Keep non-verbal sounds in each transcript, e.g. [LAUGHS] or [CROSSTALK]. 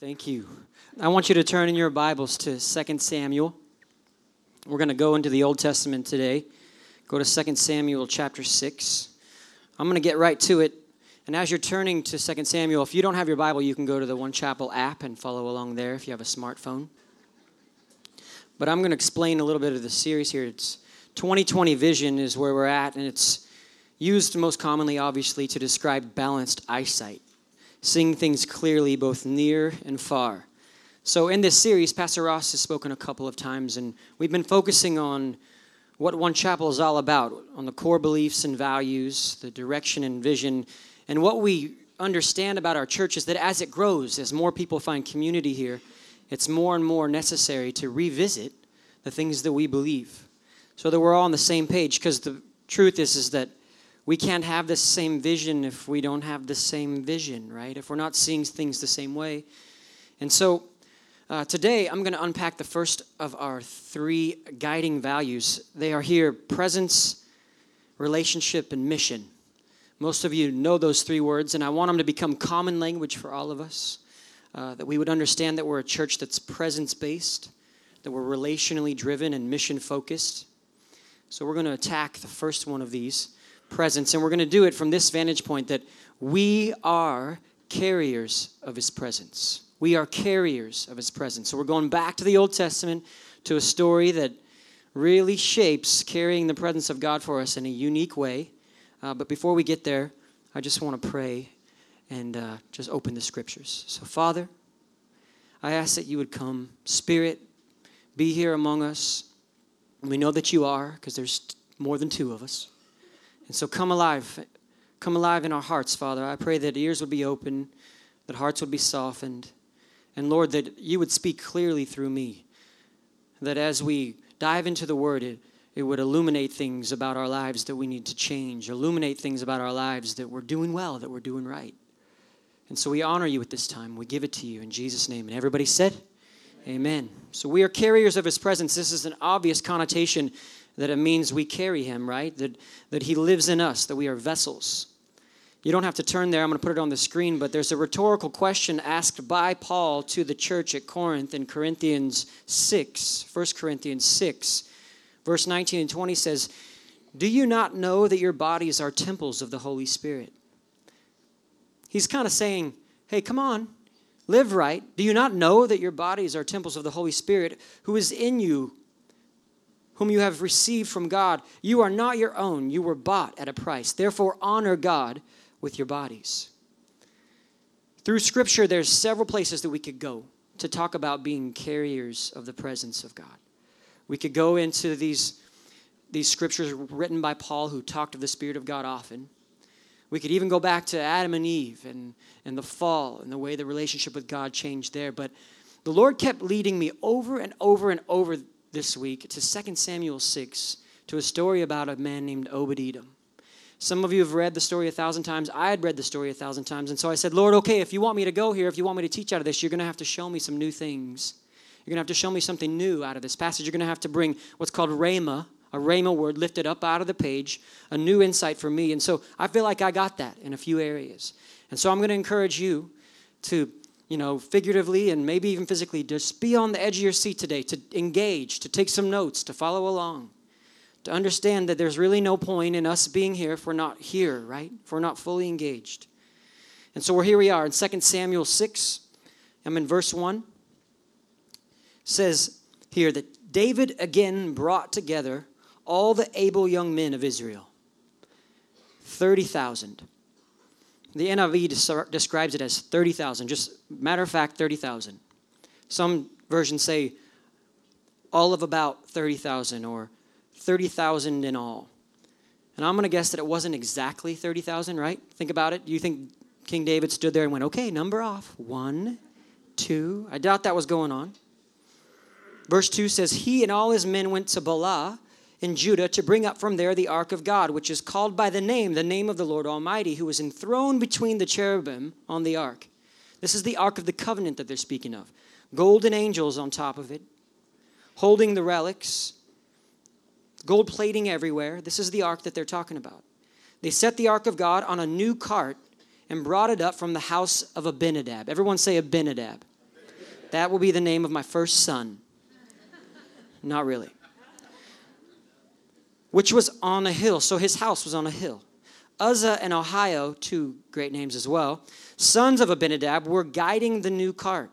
Thank you. I want you to turn in your Bibles to 2 Samuel. We're going to go into the Old Testament today. Go to 2 Samuel chapter 6. I'm going to get right to it. And as you're turning to 2 Samuel, if you don't have your Bible, you can go to the One Chapel app and follow along there if you have a smartphone. But I'm going to explain a little bit of the series here. It's 2020 vision is where we're at, and it's used most commonly, obviously, to describe balanced eyesight, seeing things clearly both near and far. So, in this series, Pastor Ross has spoken a couple of times, and we've been focusing on what One Chapel is all about on the core beliefs and values, the direction and vision, and what we understand about our church is that as it grows, as more people find community here, it's more and more necessary to revisit the things that we believe so that we're all on the same page because the truth is is that we can't have the same vision if we don't have the same vision, right? If we're not seeing things the same way. And so uh, today I'm going to unpack the first of our three guiding values. They are here presence, relationship, and mission. Most of you know those three words, and I want them to become common language for all of us. Uh, that we would understand that we're a church that's presence based, that we're relationally driven and mission focused. So we're going to attack the first one of these presence. And we're going to do it from this vantage point that we are carriers of his presence. We are carriers of his presence. So we're going back to the Old Testament to a story that really shapes carrying the presence of God for us in a unique way. Uh, but before we get there, I just want to pray and uh, just open the scriptures. So, Father, I ask that you would come, Spirit, be here among us. we know that you are because there's more than two of us. And so come alive. Come alive in our hearts, Father. I pray that ears would be open, that hearts would be softened. And Lord, that you would speak clearly through me. That as we dive into the word, it, it would illuminate things about our lives that we need to change, illuminate things about our lives that we're doing well, that we're doing right. And so we honor you at this time. We give it to you in Jesus' name. And everybody said, Amen. So we are carriers of his presence. This is an obvious connotation that it means we carry him, right? That, that he lives in us, that we are vessels. You don't have to turn there, I'm going to put it on the screen, but there's a rhetorical question asked by Paul to the church at Corinth in Corinthians 6, 1 Corinthians 6, verse 19 and 20 says, Do you not know that your bodies are temples of the Holy Spirit? He's kind of saying, Hey, come on, live right. Do you not know that your bodies are temples of the Holy Spirit who is in you, whom you have received from God. You are not your own, you were bought at a price. Therefore, honor God with your bodies. Through Scripture, there's several places that we could go to talk about being carriers of the presence of God. We could go into these, these scriptures written by Paul, who talked of the Spirit of God often. We could even go back to Adam and Eve and, and the fall and the way the relationship with God changed there. But the Lord kept leading me over and over and over this week to 2 Samuel 6 to a story about a man named Edom. Some of you have read the story a thousand times. I had read the story a thousand times. And so I said, Lord, okay, if you want me to go here, if you want me to teach out of this, you're going to have to show me some new things. You're going to have to show me something new out of this passage. You're going to have to bring what's called rhema, a rhema word lifted up out of the page, a new insight for me. And so I feel like I got that in a few areas. And so I'm going to encourage you to you know, figuratively and maybe even physically, just be on the edge of your seat today, to engage, to take some notes, to follow along, to understand that there's really no point in us being here if we're not here, right? If we're not fully engaged. And so we're here we are in 2 Samuel 6. I'm in verse 1. says here that David again brought together all the able young men of Israel 30,000 the NIV describes it as 30,000, just matter of fact, 30,000. Some versions say all of about 30,000 or 30,000 in all. And I'm going to guess that it wasn't exactly 30,000, right? Think about it. Do you think King David stood there and went, okay, number off. One, two. I doubt that was going on. Verse 2 says, He and all his men went to Baalah in Judah to bring up from there the ark of God, which is called by the name, the name of the Lord Almighty, who was enthroned between the cherubim on the ark. This is the ark of the covenant that they're speaking of. Golden angels on top of it, holding the relics, gold plating everywhere. This is the ark that they're talking about. They set the ark of God on a new cart and brought it up from the house of Abinadab. Everyone say Abinadab. That will be the name of my first son. Not really. Which was on a hill. So his house was on a hill. Uzzah and Ahio, two great names as well, sons of Abinadab, were guiding the new cart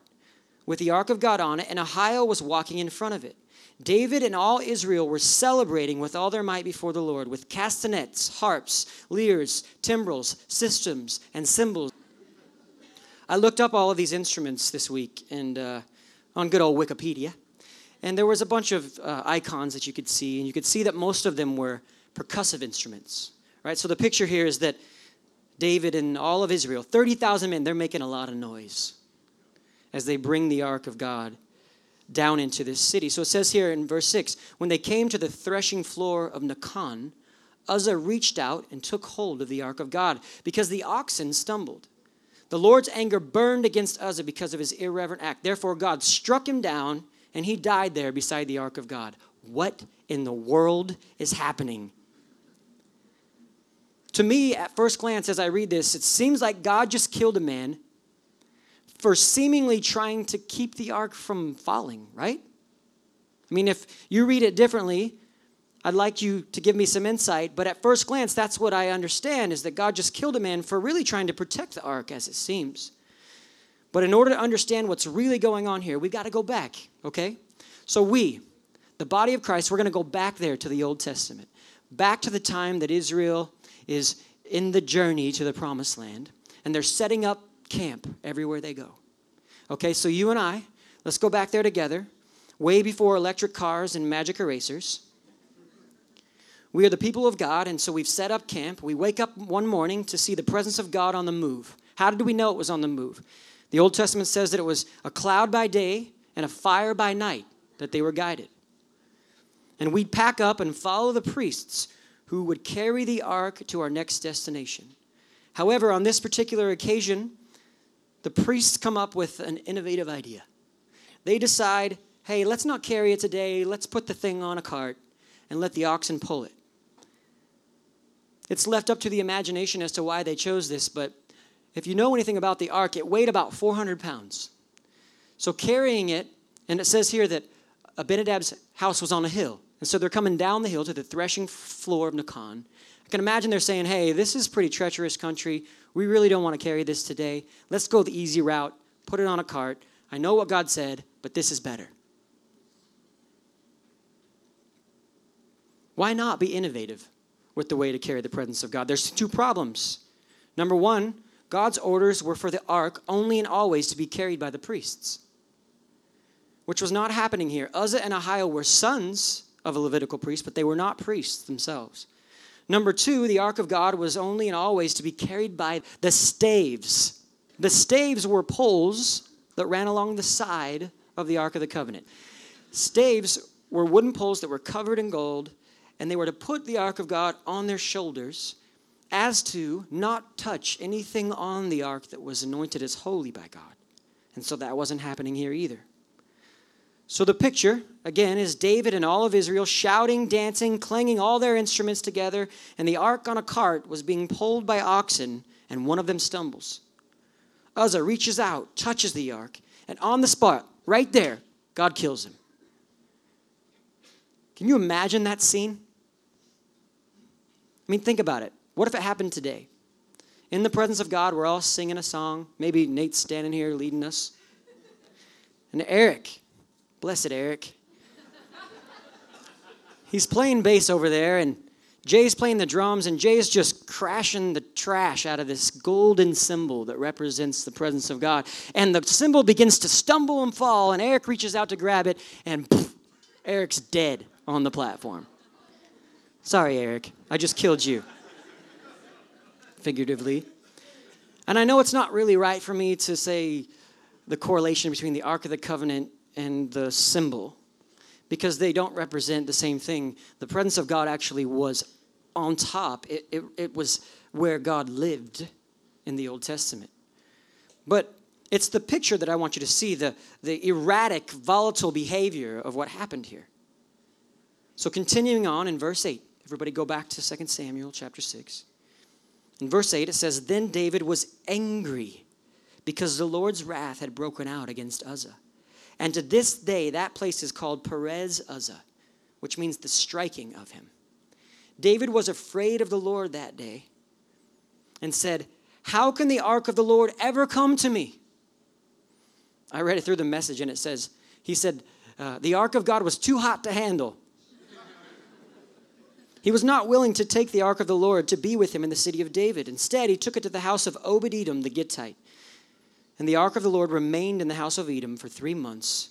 with the ark of God on it, and Ahio was walking in front of it. David and all Israel were celebrating with all their might before the Lord, with castanets, harps, lyres, timbrels, sistrums, and cymbals. I looked up all of these instruments this week and uh, on good old Wikipedia, and there was a bunch of uh, icons that you could see, and you could see that most of them were percussive instruments. Right. So the picture here is that David and all of Israel, thirty thousand men, they're making a lot of noise as they bring the ark of God down into this city. So it says here in verse 6 when they came to the threshing floor of Nacon, Uzzah reached out and took hold of the ark of God because the oxen stumbled. The Lord's anger burned against Uzzah because of his irreverent act. Therefore, God struck him down and he died there beside the ark of God. What in the world is happening? To me, at first glance, as I read this, it seems like God just killed a man for seemingly trying to keep the ark from falling, right? I mean, if you read it differently, I'd like you to give me some insight, but at first glance, that's what I understand is that God just killed a man for really trying to protect the ark, as it seems. But in order to understand what's really going on here, we've got to go back, okay? So, we, the body of Christ, we're going to go back there to the Old Testament, back to the time that Israel is in the journey to the promised land, and they're setting up camp everywhere they go. Okay, so you and I, let's go back there together, way before electric cars and magic erasers. We are the people of God, and so we've set up camp. We wake up one morning to see the presence of God on the move. How did we know it was on the move? The Old Testament says that it was a cloud by day and a fire by night that they were guided. And we'd pack up and follow the priests who would carry the ark to our next destination. However, on this particular occasion, the priests come up with an innovative idea. They decide, hey, let's not carry it today, let's put the thing on a cart and let the oxen pull it. It's left up to the imagination as to why they chose this, but if you know anything about the ark, it weighed about 400 pounds. So carrying it, and it says here that Abinadab's house was on a hill. And so they're coming down the hill to the threshing floor of Nacon. I can imagine they're saying, hey, this is pretty treacherous country. We really don't want to carry this today. Let's go the easy route, put it on a cart. I know what God said, but this is better. Why not be innovative with the way to carry the presence of God? There's two problems. Number one, God's orders were for the ark only and always to be carried by the priests, which was not happening here. Uzzah and Ahio were sons of a Levitical priest, but they were not priests themselves. Number two, the ark of God was only and always to be carried by the staves. The staves were poles that ran along the side of the ark of the covenant. Staves were wooden poles that were covered in gold, and they were to put the ark of God on their shoulders as to not touch anything on the ark that was anointed as holy by God. And so that wasn't happening here either. So the picture, again, is David and all of Israel shouting, dancing, clanging all their instruments together, and the ark on a cart was being pulled by oxen, and one of them stumbles. Uzzah reaches out, touches the ark, and on the spot, right there, God kills him. Can you imagine that scene? I mean, think about it. What if it happened today? In the presence of God, we're all singing a song. Maybe Nate's standing here leading us. And Eric, Blessed Eric. He's playing bass over there, and Jay's playing the drums, and Jay's just crashing the trash out of this golden cymbal that represents the presence of God. And the cymbal begins to stumble and fall, and Eric reaches out to grab it, and poof, Eric's dead on the platform. Sorry, Eric, I just killed you. Figuratively. And I know it's not really right for me to say the correlation between the Ark of the Covenant and the cymbal because they don't represent the same thing. The presence of God actually was on top, it, it, it was where God lived in the Old Testament. But it's the picture that I want you to see the, the erratic, volatile behavior of what happened here. So, continuing on in verse 8, everybody go back to 2 Samuel chapter 6. In verse 8, it says, Then David was angry because the Lord's wrath had broken out against Uzzah And to this day, that place is called Perez Uzzah, which means the striking of him. David was afraid of the Lord that day and said, How can the ark of the Lord ever come to me? I read it through the message and it says, He said, uh, The ark of God was too hot to handle. He was not willing to take the ark of the Lord to be with him in the city of David. Instead, he took it to the house of Obed Edom the Gittite. And the ark of the Lord remained in the house of Edom for three months.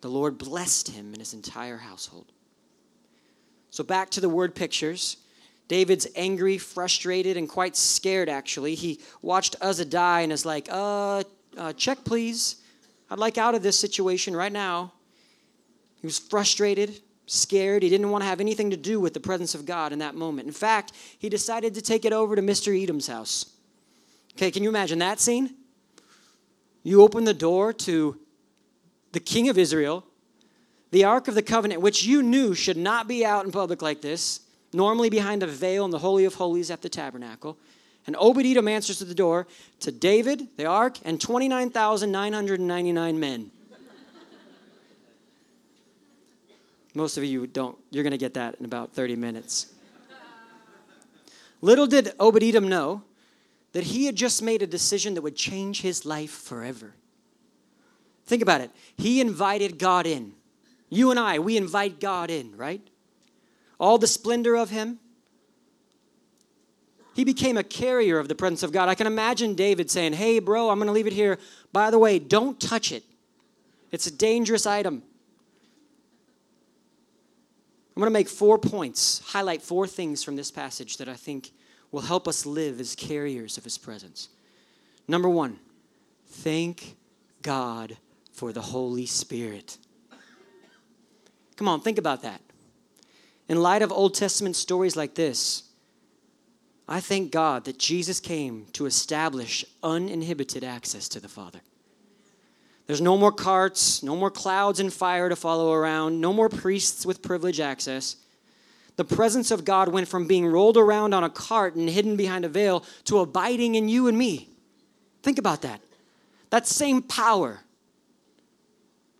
The Lord blessed him and his entire household. So, back to the word pictures. David's angry, frustrated, and quite scared, actually. He watched Uzzah die and is like, uh, uh, check, please. I'd like out of this situation right now. He was frustrated, scared. He didn't want to have anything to do with the presence of God in that moment. In fact, he decided to take it over to Mr. Edom's house. Okay, can you imagine that scene? You open the door to the king of Israel, the Ark of the Covenant, which you knew should not be out in public like this, normally behind a veil in the Holy of Holies at the tabernacle. And Obed Edom answers to the door to David, the Ark, and 29,999 men. Most of you don't. You're going to get that in about 30 minutes. Little did Edom know that he had just made a decision that would change his life forever. Think about it. He invited God in. You and I, we invite God in, right? All the splendor of Him. He became a carrier of the presence of God. I can imagine David saying, Hey, bro, I'm going to leave it here. By the way, don't touch it, it's a dangerous item. I'm going to make four points, highlight four things from this passage that I think will help us live as carriers of His presence. Number one, thank God for the Holy Spirit. Come on, think about that. In light of Old Testament stories like this, I thank God that Jesus came to establish uninhibited access to the Father. There's no more carts, no more clouds and fire to follow around, no more priests with privilege access. The presence of God went from being rolled around on a cart and hidden behind a veil to abiding in you and me. Think about that. That same power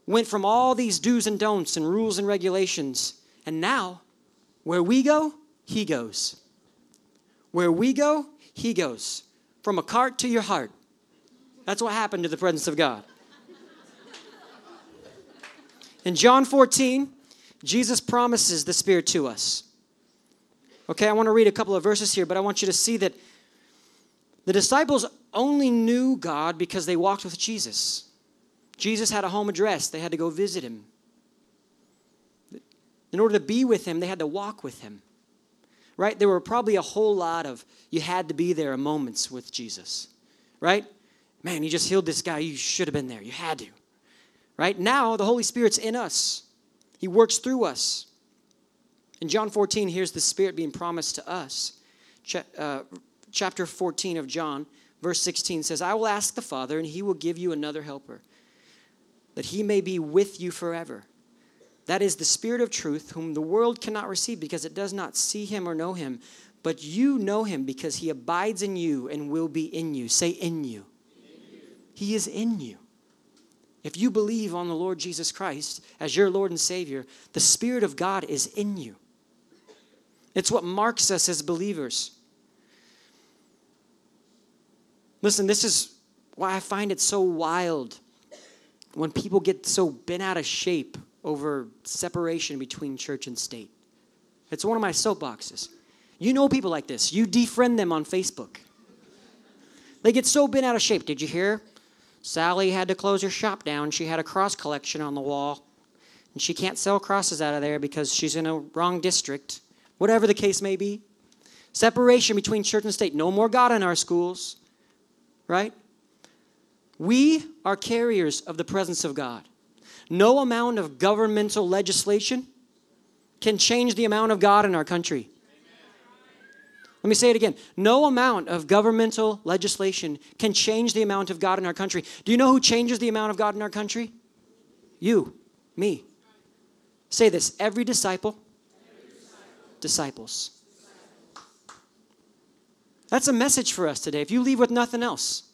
went from all these do's and don'ts and rules and regulations, and now where we go, he goes. Where we go, he goes. From a cart to your heart. That's what happened to the presence of God. In John 14, Jesus promises the Spirit to us. Okay, I want to read a couple of verses here, but I want you to see that the disciples only knew God because they walked with Jesus. Jesus had a home address, they had to go visit him. In order to be with him, they had to walk with him. Right? There were probably a whole lot of you had to be there moments with Jesus. Right? Man, you just healed this guy. You should have been there. You had to. Right? Now, the Holy Spirit's in us, He works through us. In John 14, here's the Spirit being promised to us. Ch- uh, chapter 14 of John, verse 16 says, I will ask the Father, and He will give you another helper that he may be with you forever. That is the Spirit of truth, whom the world cannot receive because it does not see him or know him. But you know him because he abides in you and will be in you. Say, in you. In you. He is in you. If you believe on the Lord Jesus Christ as your Lord and Savior, the Spirit of God is in you. It's what marks us as believers. Listen, this is why I find it so wild when people get so bent out of shape over separation between church and state. It's one of my soapboxes. You know people like this. You defriend them on Facebook. They get so bent out of shape. Did you hear? Sally had to close her shop down. She had a cross collection on the wall. And she can't sell crosses out of there because she's in a wrong district. Whatever the case may be. Separation between church and state. No more God in our schools. Right? We are carriers of the presence of God. No amount of governmental legislation can change the amount of God in our country. Let me say it again. No amount of governmental legislation can change the amount of God in our country. Do you know who changes the amount of God in our country? You, me. Say this every disciple, every disciple. disciples. That's a message for us today. If you leave with nothing else,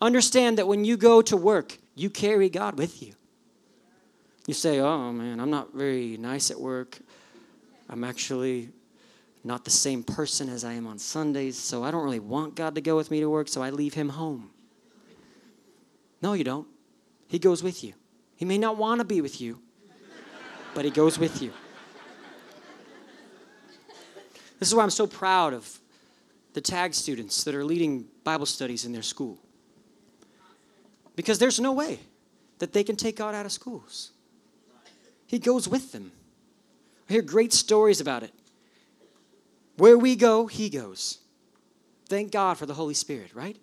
Understand that when you go to work, you carry God with you. You say, oh man, I'm not very nice at work. I'm actually not the same person as I am on Sundays, so I don't really want God to go with me to work, so I leave him home. No, you don't. He goes with you. He may not want to be with you, but he goes with you. This is why I'm so proud of the tag students that are leading Bible studies in their school. Because there's no way that they can take God out of schools. He goes with them. I hear great stories about it. Where we go, He goes. Thank God for the Holy Spirit, right?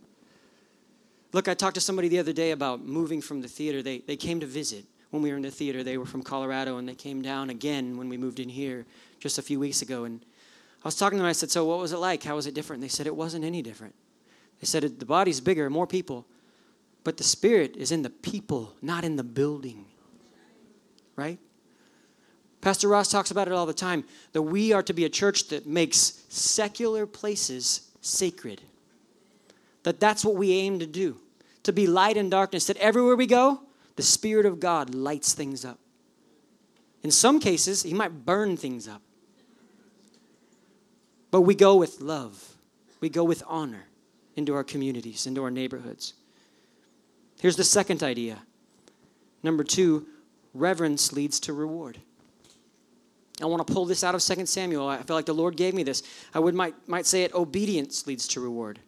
Look, I talked to somebody the other day about moving from the theater. They, they came to visit when we were in the theater. They were from Colorado and they came down again when we moved in here just a few weeks ago. And I was talking to them. I said, So, what was it like? How was it different? They said, It wasn't any different. They said, The body's bigger, more people, but the spirit is in the people, not in the building. Right? Pastor Ross talks about it all the time that we are to be a church that makes secular places sacred. That that's what we aim to do. To be light in darkness, that everywhere we go, the Spirit of God lights things up. In some cases, He might burn things up. But we go with love, we go with honor into our communities, into our neighborhoods. Here's the second idea. Number two, reverence leads to reward. I want to pull this out of 2 Samuel. I feel like the Lord gave me this. I would might, might say it obedience leads to reward.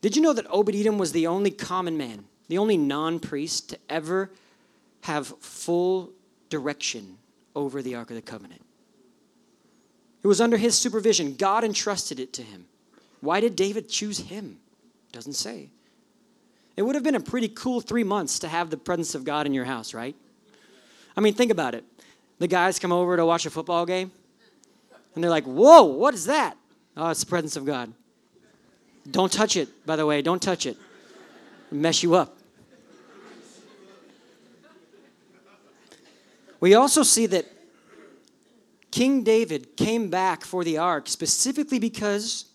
Did you know that Obed Edom was the only common man, the only non priest to ever have full direction over the Ark of the Covenant? It was under his supervision. God entrusted it to him. Why did David choose him? Doesn't say. It would have been a pretty cool three months to have the presence of God in your house, right? I mean, think about it. The guys come over to watch a football game, and they're like, Whoa, what is that? Oh, it's the presence of God. Don't touch it, by the way. Don't touch it. It'll mess you up. We also see that King David came back for the ark specifically because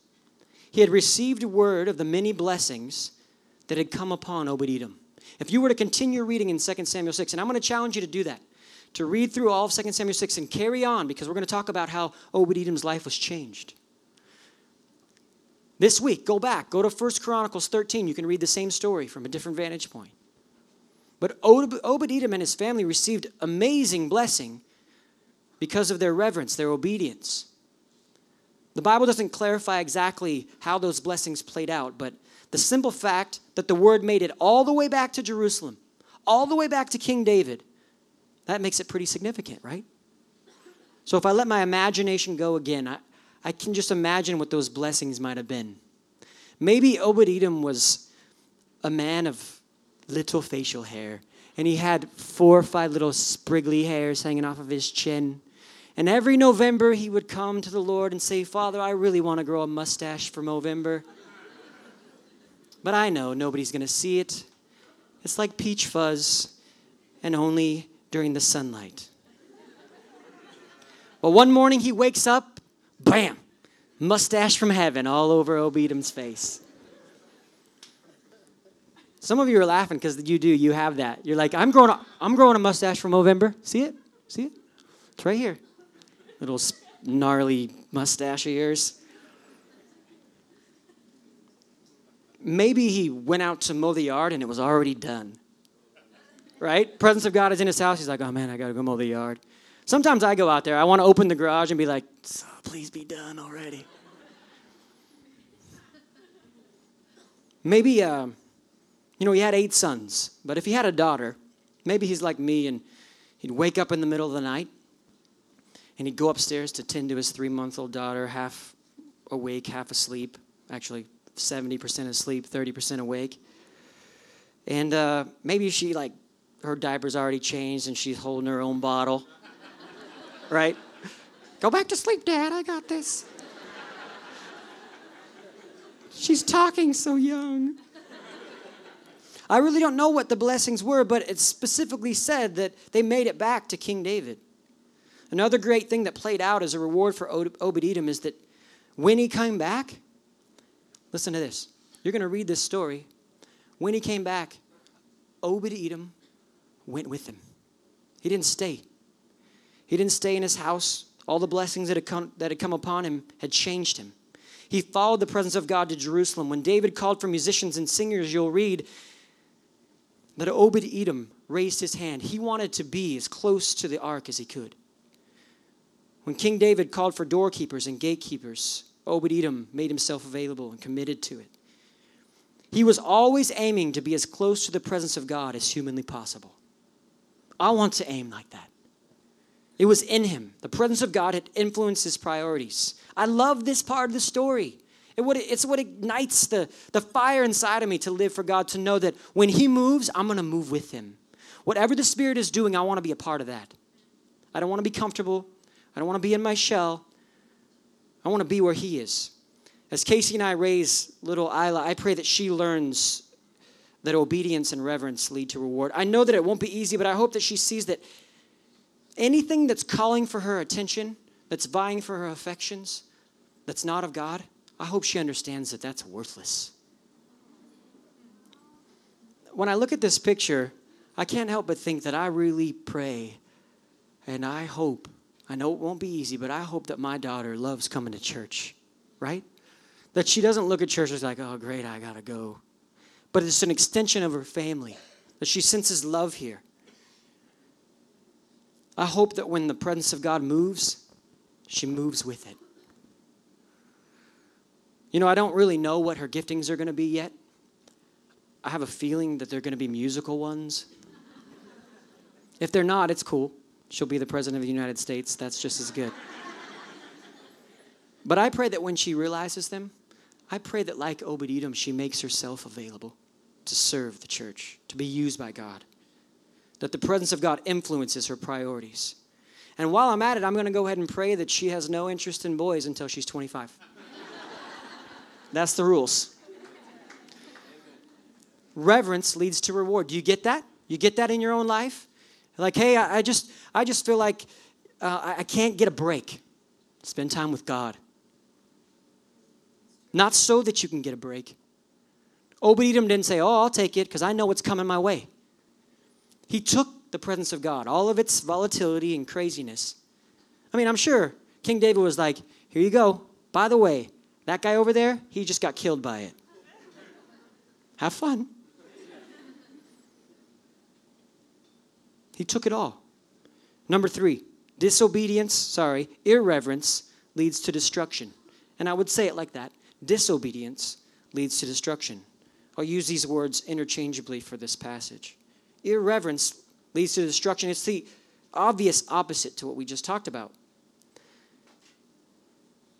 he had received word of the many blessings that had come upon Obed Edom. If you were to continue reading in 2 Samuel 6, and I'm going to challenge you to do that, to read through all of 2 Samuel 6 and carry on because we're going to talk about how Obed Edom's life was changed. This week, go back, go to 1 Chronicles 13. You can read the same story from a different vantage point. But Obed Edom and his family received amazing blessing because of their reverence, their obedience. The Bible doesn't clarify exactly how those blessings played out, but the simple fact that the word made it all the way back to Jerusalem, all the way back to King David, that makes it pretty significant, right? So if I let my imagination go again, I, I can just imagine what those blessings might have been. Maybe Obed Edom was a man of little facial hair, and he had four or five little spriggly hairs hanging off of his chin. And every November, he would come to the Lord and say, Father, I really want to grow a mustache for November. But I know nobody's going to see it. It's like peach fuzz, and only during the sunlight. Well, one morning he wakes up, bam, mustache from heaven all over Obed face. Some of you are laughing because you do. You have that. You're like, I'm growing. A, I'm growing a mustache from November. See it? See it? It's right here. Little gnarly mustache of yours. Maybe he went out to mow the yard and it was already done. Right? Presence of God is in his house. He's like, oh man, I got to go mow the yard. Sometimes I go out there. I want to open the garage and be like, please be done already. Maybe, uh, you know, he had eight sons, but if he had a daughter, maybe he's like me and he'd wake up in the middle of the night and he'd go upstairs to tend to his three month old daughter, half awake, half asleep. Actually, 70% asleep, 30% awake. And uh, maybe she, like, her diaper's already changed and she's holding her own bottle. right? Go back to sleep, Dad. I got this. She's talking so young. I really don't know what the blessings were, but it specifically said that they made it back to King David. Another great thing that played out as a reward for Obed Edom is that when he came back, listen to this. You're going to read this story. When he came back, Obed Edom went with him. He didn't stay. He didn't stay in his house. All the blessings that had come, that had come upon him had changed him. He followed the presence of God to Jerusalem. When David called for musicians and singers, you'll read that Obed Edom raised his hand. He wanted to be as close to the ark as he could. When King David called for doorkeepers and gatekeepers, Obed Edom made himself available and committed to it. He was always aiming to be as close to the presence of God as humanly possible. I want to aim like that. It was in him. The presence of God had influenced his priorities. I love this part of the story. It would, it's what ignites the, the fire inside of me to live for God, to know that when He moves, I'm going to move with Him. Whatever the Spirit is doing, I want to be a part of that. I don't want to be comfortable. I don't want to be in my shell. I want to be where He is. As Casey and I raise little Isla, I pray that she learns that obedience and reverence lead to reward. I know that it won't be easy, but I hope that she sees that anything that's calling for her attention, that's vying for her affections, that's not of God, I hope she understands that that's worthless. When I look at this picture, I can't help but think that I really pray and I hope, I know it won't be easy, but I hope that my daughter loves coming to church, right? That she doesn't look at church as like, oh, great, I gotta go. But it's an extension of her family, that she senses love here. I hope that when the presence of God moves, she moves with it. You know, I don't really know what her giftings are going to be yet. I have a feeling that they're going to be musical ones. If they're not, it's cool. She'll be the President of the United States. That's just as good. But I pray that when she realizes them, I pray that, like Obed Edom, she makes herself available to serve the church, to be used by God. That the presence of God influences her priorities. And while I'm at it, I'm going to go ahead and pray that she has no interest in boys until she's 25. [LAUGHS] That's the rules. Reverence leads to reward. Do you get that? You get that in your own life? Like, hey, I, I just, I just feel like uh, I, I can't get a break. Spend time with God. Not so that you can get a break. Obed Edom didn't say, Oh, I'll take it because I know what's coming my way. He took the presence of God, all of its volatility and craziness. I mean, I'm sure King David was like, Here you go. By the way, that guy over there, he just got killed by it. Have fun. He took it all. Number three, disobedience, sorry, irreverence leads to destruction. And I would say it like that disobedience leads to destruction. I'll use these words interchangeably for this passage. Irreverence leads to destruction. It's the obvious opposite to what we just talked about.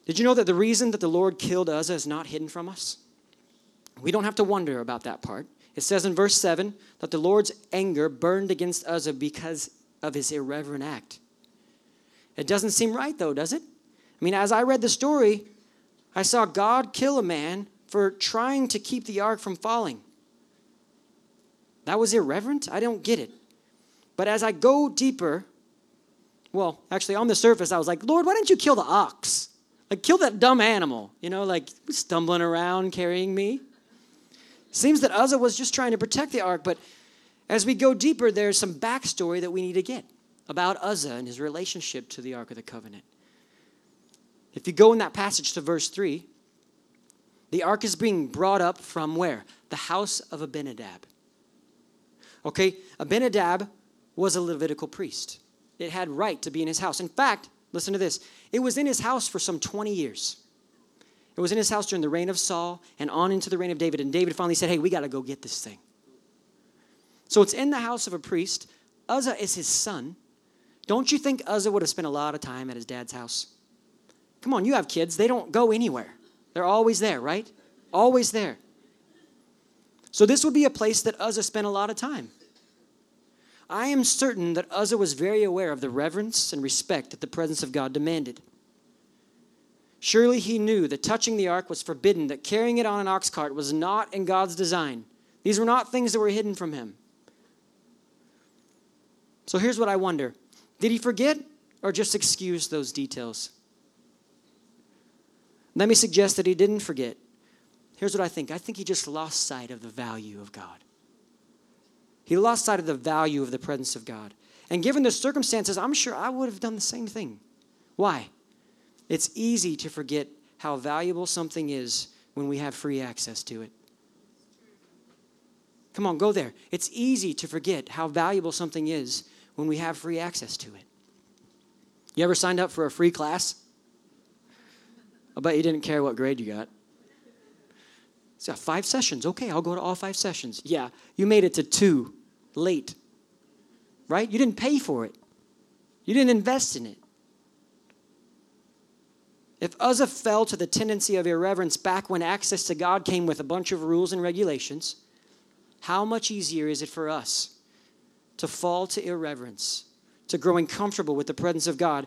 Did you know that the reason that the Lord killed Uzzah is not hidden from us? We don't have to wonder about that part. It says in verse 7 that the Lord's anger burned against Uzzah because of his irreverent act. It doesn't seem right, though, does it? I mean, as I read the story, I saw God kill a man for trying to keep the ark from falling. That was irreverent? I don't get it. But as I go deeper, well, actually, on the surface, I was like, Lord, why didn't you kill the ox? Like, kill that dumb animal, you know, like stumbling around carrying me. Seems that Uzzah was just trying to protect the ark, but as we go deeper, there's some backstory that we need to get about Uzzah and his relationship to the Ark of the Covenant. If you go in that passage to verse 3, the ark is being brought up from where? The house of Abinadab. Okay, Abinadab was a Levitical priest. It had right to be in his house. In fact, Listen to this. It was in his house for some 20 years. It was in his house during the reign of Saul and on into the reign of David. And David finally said, Hey, we got to go get this thing. So it's in the house of a priest. Uzzah is his son. Don't you think Uzzah would have spent a lot of time at his dad's house? Come on, you have kids. They don't go anywhere, they're always there, right? Always there. So this would be a place that Uzzah spent a lot of time. I am certain that Uzzah was very aware of the reverence and respect that the presence of God demanded. Surely he knew that touching the ark was forbidden, that carrying it on an ox cart was not in God's design. These were not things that were hidden from him. So here's what I wonder Did he forget or just excuse those details? Let me suggest that he didn't forget. Here's what I think I think he just lost sight of the value of God. He lost sight of the value of the presence of God. And given the circumstances, I'm sure I would have done the same thing. Why? It's easy to forget how valuable something is when we have free access to it. Come on, go there. It's easy to forget how valuable something is when we have free access to it. You ever signed up for a free class? I bet you didn't care what grade you got. Got five sessions. Okay, I'll go to all five sessions. Yeah, you made it to two late, right? You didn't pay for it, you didn't invest in it. If Uzzah fell to the tendency of irreverence back when access to God came with a bunch of rules and regulations, how much easier is it for us to fall to irreverence, to growing comfortable with the presence of God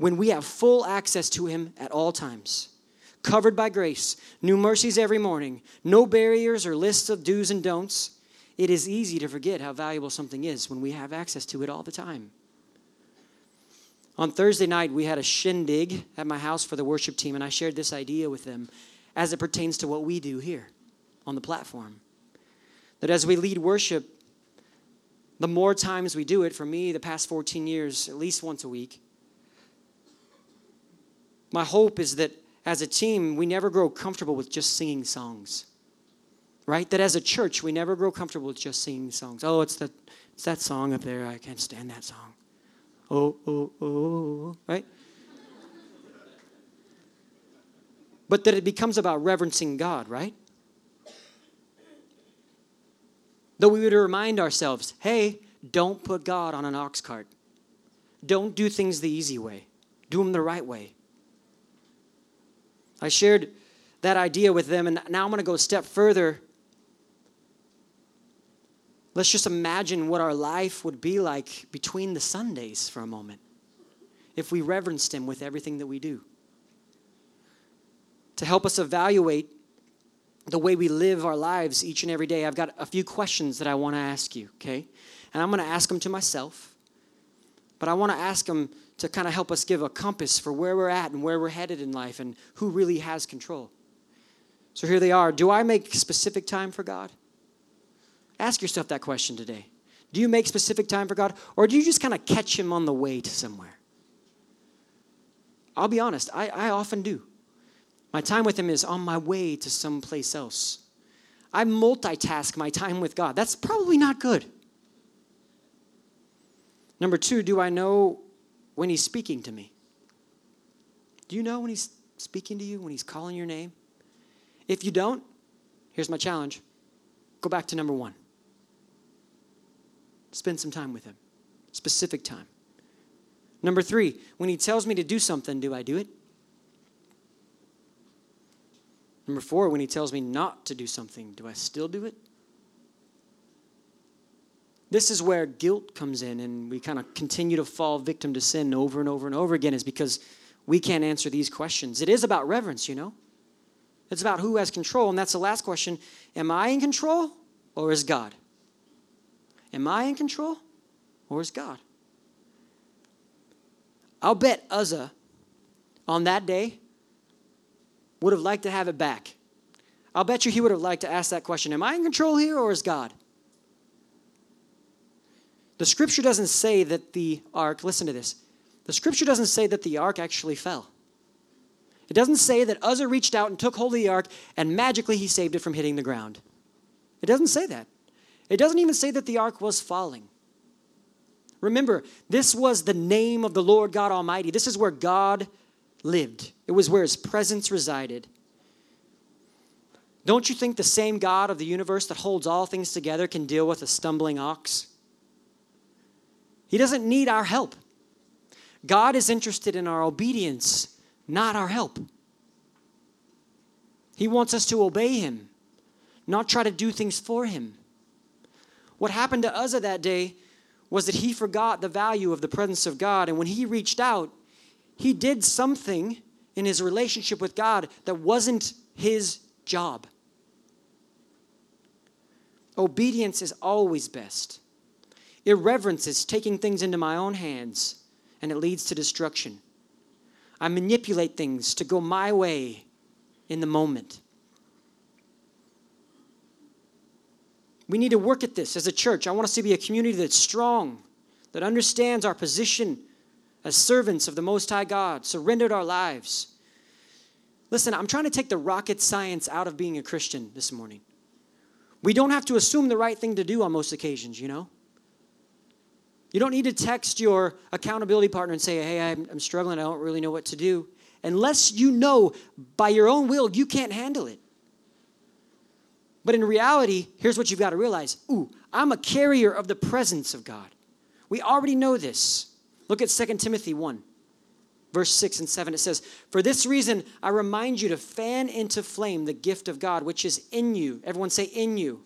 when we have full access to Him at all times? Covered by grace, new mercies every morning, no barriers or lists of do's and don'ts. It is easy to forget how valuable something is when we have access to it all the time. On Thursday night, we had a shindig at my house for the worship team, and I shared this idea with them as it pertains to what we do here on the platform. That as we lead worship, the more times we do it, for me, the past 14 years, at least once a week, my hope is that as a team, we never grow comfortable with just singing songs. Right? That as a church, we never grow comfortable with just singing songs. Oh, it's that, it's that song up there. I can't stand that song oh, oh, oh, right? But that it becomes about reverencing God, right? That we would remind ourselves hey, don't put God on an ox cart. Don't do things the easy way, do them the right way. I shared that idea with them, and now I'm going to go a step further Let's just imagine what our life would be like between the Sundays for a moment if we reverenced Him with everything that we do. To help us evaluate the way we live our lives each and every day, I've got a few questions that I want to ask you, okay? And I'm going to ask them to myself, but I want to ask them to kind of help us give a compass for where we're at and where we're headed in life and who really has control. So here they are. Do I make specific time for God? Ask yourself that question today. Do you make specific time for God, or do you just kind of catch Him on the way to somewhere? I'll be honest, I, I often do. My time with Him is on my way to someplace else. I multitask my time with God. That's probably not good. Number two, do I know when He's speaking to me? Do you know when He's speaking to you, when He's calling your name? If you don't, here's my challenge go back to number one. Spend some time with Him, specific time. Number three, when He tells me to do something, do I do it? Number four, when He tells me not to do something, do I still do it? This is where guilt comes in, and we kind of continue to fall victim to sin over and over and over again, is because we can't answer these questions. It is about reverence, you know? It's about who has control, and that's the last question Am I in control, or is God? Am I in control or is God? I'll bet Uzzah on that day would have liked to have it back. I'll bet you he would have liked to ask that question Am I in control here or is God? The scripture doesn't say that the ark, listen to this, the scripture doesn't say that the ark actually fell. It doesn't say that Uzzah reached out and took hold of the ark and magically he saved it from hitting the ground. It doesn't say that. It doesn't even say that the ark was falling. Remember, this was the name of the Lord God Almighty. This is where God lived, it was where his presence resided. Don't you think the same God of the universe that holds all things together can deal with a stumbling ox? He doesn't need our help. God is interested in our obedience, not our help. He wants us to obey him, not try to do things for him. What happened to Uzzah that day was that he forgot the value of the presence of God. And when he reached out, he did something in his relationship with God that wasn't his job. Obedience is always best. Irreverence is taking things into my own hands, and it leads to destruction. I manipulate things to go my way in the moment. We need to work at this as a church. I want us to be a community that's strong, that understands our position as servants of the Most High God, surrendered our lives. Listen, I'm trying to take the rocket science out of being a Christian this morning. We don't have to assume the right thing to do on most occasions, you know? You don't need to text your accountability partner and say, hey, I'm, I'm struggling, I don't really know what to do, unless you know by your own will you can't handle it. But in reality, here's what you've got to realize Ooh, I'm a carrier of the presence of God. We already know this. Look at 2 Timothy 1, verse 6 and 7. It says, For this reason, I remind you to fan into flame the gift of God which is in you. Everyone say, in you.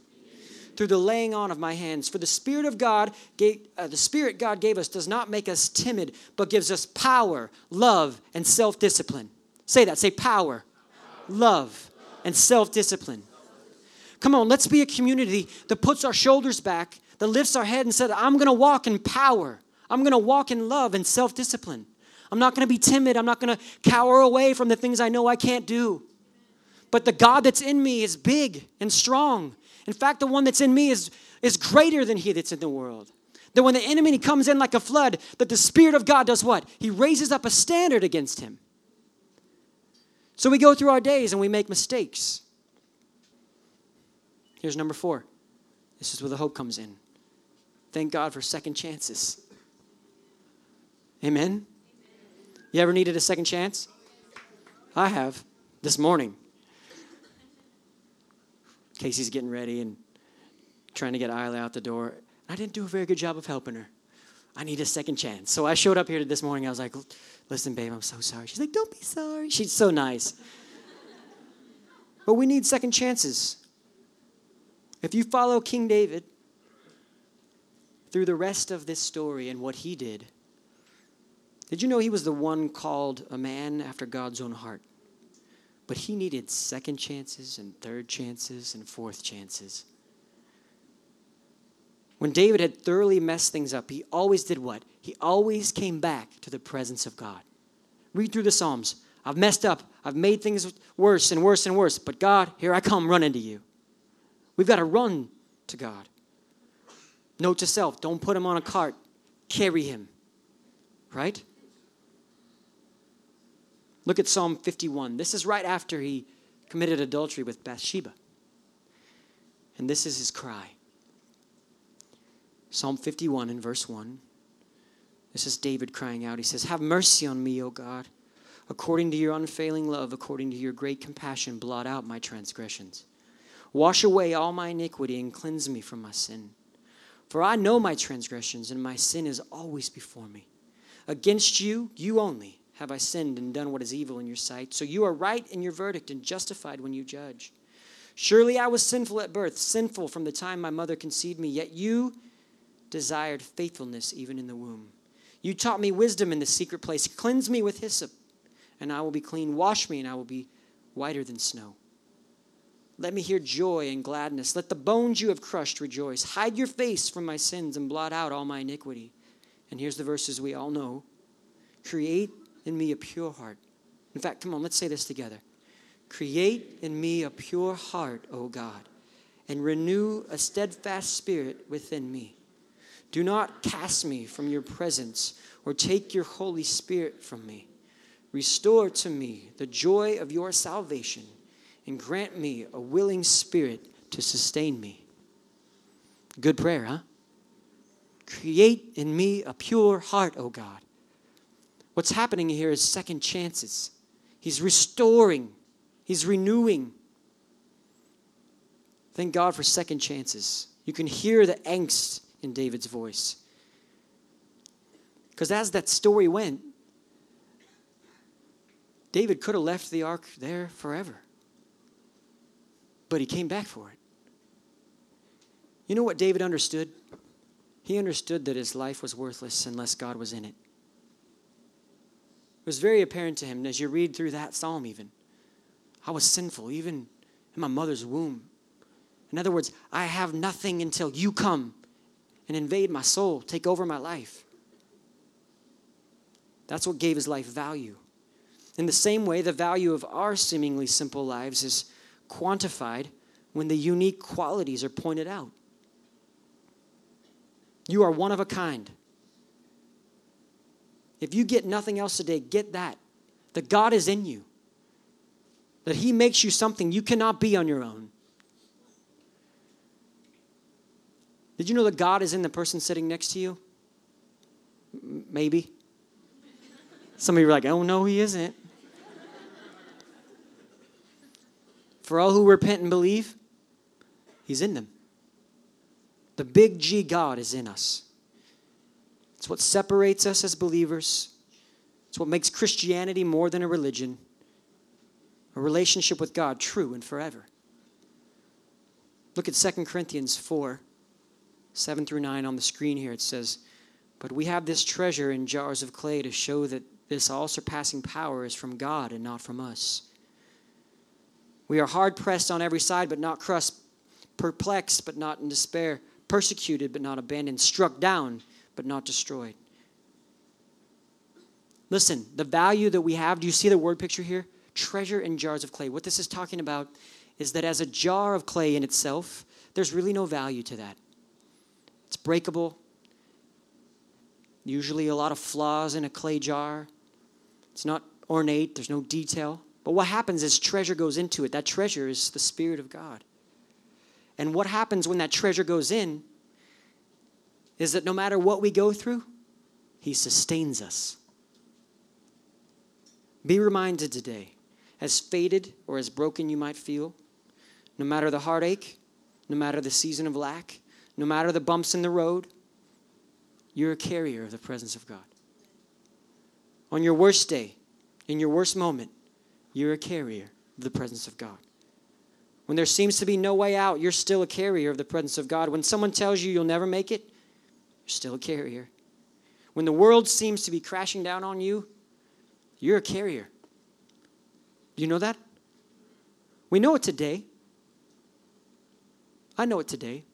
Through the laying on of my hands. For the Spirit of God, gave, uh, the Spirit God gave us does not make us timid, but gives us power, love, and self discipline. Say that. Say power, love, and self discipline. Come on, let's be a community that puts our shoulders back, that lifts our head and said, I'm going to walk in power. I'm going to walk in love and self discipline. I'm not going to be timid. I'm not going to cower away from the things I know I can't do. But the God that's in me is big and strong. In fact, the one that's in me is, is greater than he that's in the world. That when the enemy comes in like a flood, that the Spirit of God does what? He raises up a standard against him. So we go through our days and we make mistakes. Here's number four. This is where the hope comes in. Thank God for second chances. Amen? You ever needed a second chance? I have this morning. Casey's getting ready and trying to get Isla out the door. I didn't do a very good job of helping her. I need a second chance. So I showed up here this morning. I was like, listen, babe, I'm so sorry. She's like, don't be sorry. She's so nice. but we need second chances. If you follow King David through the rest of this story and what he did, did you know he was the one called a man after God's own heart? But he needed second chances and third chances and fourth chances. When David had thoroughly messed things up, he always did what? He always came back to the presence of God. Read through the Psalms. I've messed up. I've made things worse and worse and worse. But God, here I come running to you. We've got to run to God. Note to self don't put him on a cart, carry him. Right? Look at Psalm 51. This is right after he committed adultery with Bathsheba. And this is his cry. Psalm 51 in verse 1. This is David crying out. He says, Have mercy on me, O God. According to your unfailing love, according to your great compassion, blot out my transgressions. Wash away all my iniquity and cleanse me from my sin. For I know my transgressions, and my sin is always before me. Against you, you only, have I sinned and done what is evil in your sight. So you are right in your verdict and justified when you judge. Surely I was sinful at birth, sinful from the time my mother conceived me, yet you desired faithfulness even in the womb. You taught me wisdom in the secret place. Cleanse me with hyssop, and I will be clean. Wash me, and I will be whiter than snow. Let me hear joy and gladness. Let the bones you have crushed rejoice. Hide your face from my sins and blot out all my iniquity. And here's the verses we all know Create in me a pure heart. In fact, come on, let's say this together. Create in me a pure heart, O God, and renew a steadfast spirit within me. Do not cast me from your presence or take your Holy Spirit from me. Restore to me the joy of your salvation and grant me a willing spirit to sustain me. Good prayer, huh? Create in me a pure heart, O God. What's happening here is second chances. He's restoring, He's renewing. Thank God for second chances. You can hear the angst in David's voice. Because as that story went, David could have left the ark there forever. But he came back for it. You know what David understood? He understood that his life was worthless unless God was in it. It was very apparent to him as you read through that psalm, even. I was sinful, even in my mother's womb. In other words, I have nothing until you come and invade my soul, take over my life. That's what gave his life value. In the same way, the value of our seemingly simple lives is quantified when the unique qualities are pointed out. You are one of a kind. If you get nothing else today, get that. That God is in you. That He makes you something you cannot be on your own. Did you know that God is in the person sitting next to you? M- maybe. Some of you are like, oh no, He isn't. For all who repent and believe, He's in them. The big G God is in us. It's what separates us as believers. It's what makes Christianity more than a religion, a relationship with God true and forever. Look at 2 Corinthians 4 7 through 9 on the screen here. It says, But we have this treasure in jars of clay to show that this all surpassing power is from God and not from us. We are hard pressed on every side, but not crushed, perplexed, but not in despair, persecuted, but not abandoned, struck down, but not destroyed. Listen, the value that we have, do you see the word picture here? Treasure in jars of clay. What this is talking about is that as a jar of clay in itself, there's really no value to that. It's breakable, usually a lot of flaws in a clay jar. It's not ornate, there's no detail. But what happens is treasure goes into it. That treasure is the Spirit of God. And what happens when that treasure goes in is that no matter what we go through, He sustains us. Be reminded today, as faded or as broken you might feel, no matter the heartache, no matter the season of lack, no matter the bumps in the road, you're a carrier of the presence of God. On your worst day, in your worst moment, you're a carrier of the presence of God. When there seems to be no way out, you're still a carrier of the presence of God. When someone tells you you'll never make it, you're still a carrier. When the world seems to be crashing down on you, you're a carrier. Do you know that? We know it today. I know it today.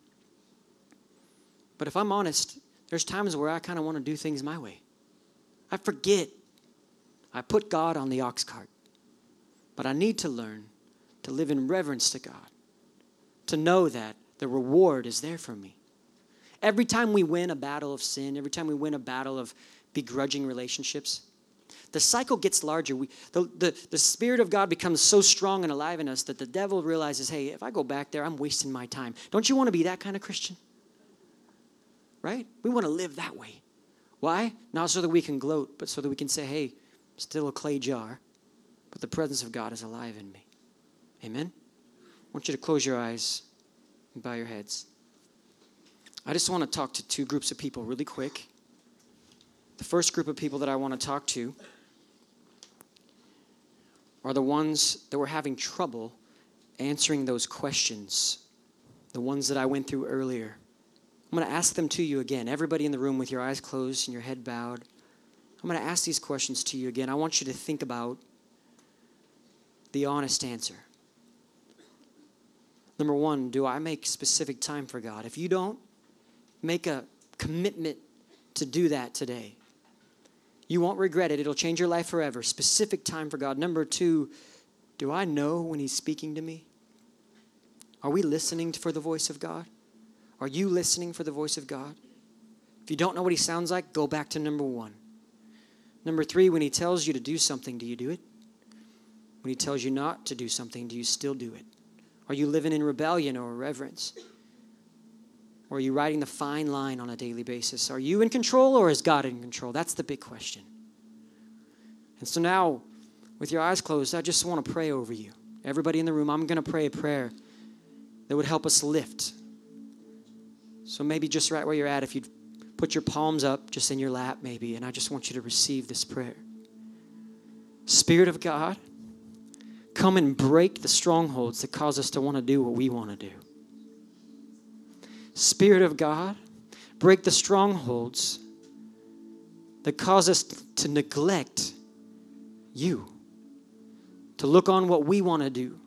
But if I'm honest, there's times where I kind of want to do things my way. I forget. I put God on the ox cart. But I need to learn to live in reverence to God, to know that the reward is there for me. Every time we win a battle of sin, every time we win a battle of begrudging relationships, the cycle gets larger. We, the, the, the Spirit of God becomes so strong and alive in us that the devil realizes, hey, if I go back there, I'm wasting my time. Don't you want to be that kind of Christian? Right? We want to live that way. Why? Not so that we can gloat, but so that we can say, hey, still a clay jar but the presence of God is alive in me. Amen? I want you to close your eyes and bow your heads. I just want to talk to two groups of people really quick. The first group of people that I want to talk to are the ones that were having trouble answering those questions, the ones that I went through earlier. I'm going to ask them to you again. Everybody in the room with your eyes closed and your head bowed. I'm going to ask these questions to you again. I want you to think about the honest answer. Number one, do I make specific time for God? If you don't, make a commitment to do that today. You won't regret it, it'll change your life forever. Specific time for God. Number two, do I know when He's speaking to me? Are we listening for the voice of God? Are you listening for the voice of God? If you don't know what He sounds like, go back to number one. Number three, when He tells you to do something, do you do it? When he tells you not to do something, do you still do it? Are you living in rebellion or irreverence? Or are you riding the fine line on a daily basis? Are you in control or is God in control? That's the big question. And so now, with your eyes closed, I just want to pray over you. Everybody in the room, I'm going to pray a prayer that would help us lift. So maybe just right where you're at, if you'd put your palms up just in your lap, maybe, and I just want you to receive this prayer. Spirit of God, come and break the strongholds that cause us to want to do what we want to do. Spirit of God, break the strongholds that cause us to neglect you, to look on what we want to do.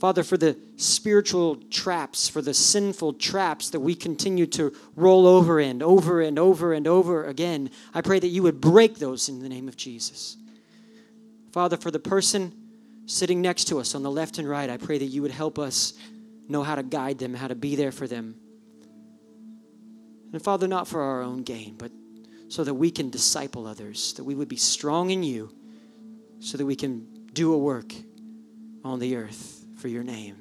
Father, for the spiritual traps, for the sinful traps that we continue to roll over and over and over and over again, I pray that you would break those in the name of Jesus. Father, for the person sitting next to us on the left and right, I pray that you would help us know how to guide them, how to be there for them. And Father, not for our own gain, but so that we can disciple others, that we would be strong in you, so that we can do a work on the earth for your name.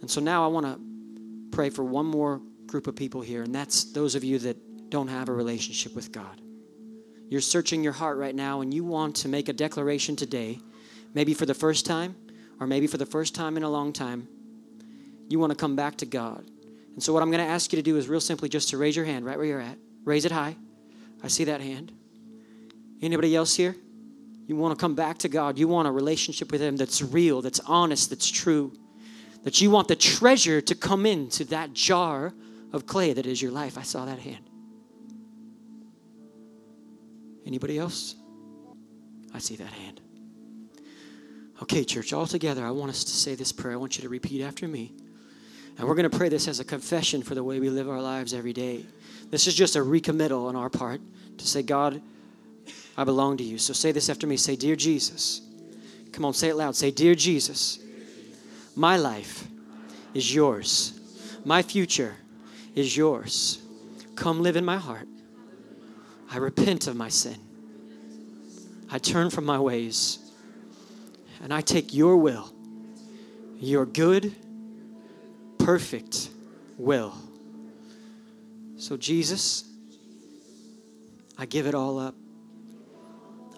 And so now I want to pray for one more group of people here, and that's those of you that don't have a relationship with God. You're searching your heart right now, and you want to make a declaration today, maybe for the first time, or maybe for the first time in a long time. You want to come back to God. And so, what I'm going to ask you to do is real simply just to raise your hand right where you're at. Raise it high. I see that hand. Anybody else here? You want to come back to God. You want a relationship with Him that's real, that's honest, that's true. That you want the treasure to come into that jar of clay that is your life. I saw that hand. Anybody else? I see that hand. Okay, church, all together, I want us to say this prayer. I want you to repeat after me. And we're going to pray this as a confession for the way we live our lives every day. This is just a recommittal on our part to say, God, I belong to you. So say this after me. Say, Dear Jesus. Come on, say it loud. Say, Dear Jesus, my life is yours. My future is yours. Come live in my heart. I repent of my sin. I turn from my ways. And I take your will, your good, perfect will. So, Jesus, I give it all up.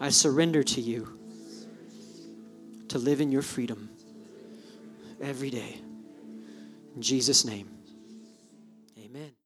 I surrender to you to live in your freedom every day. In Jesus' name.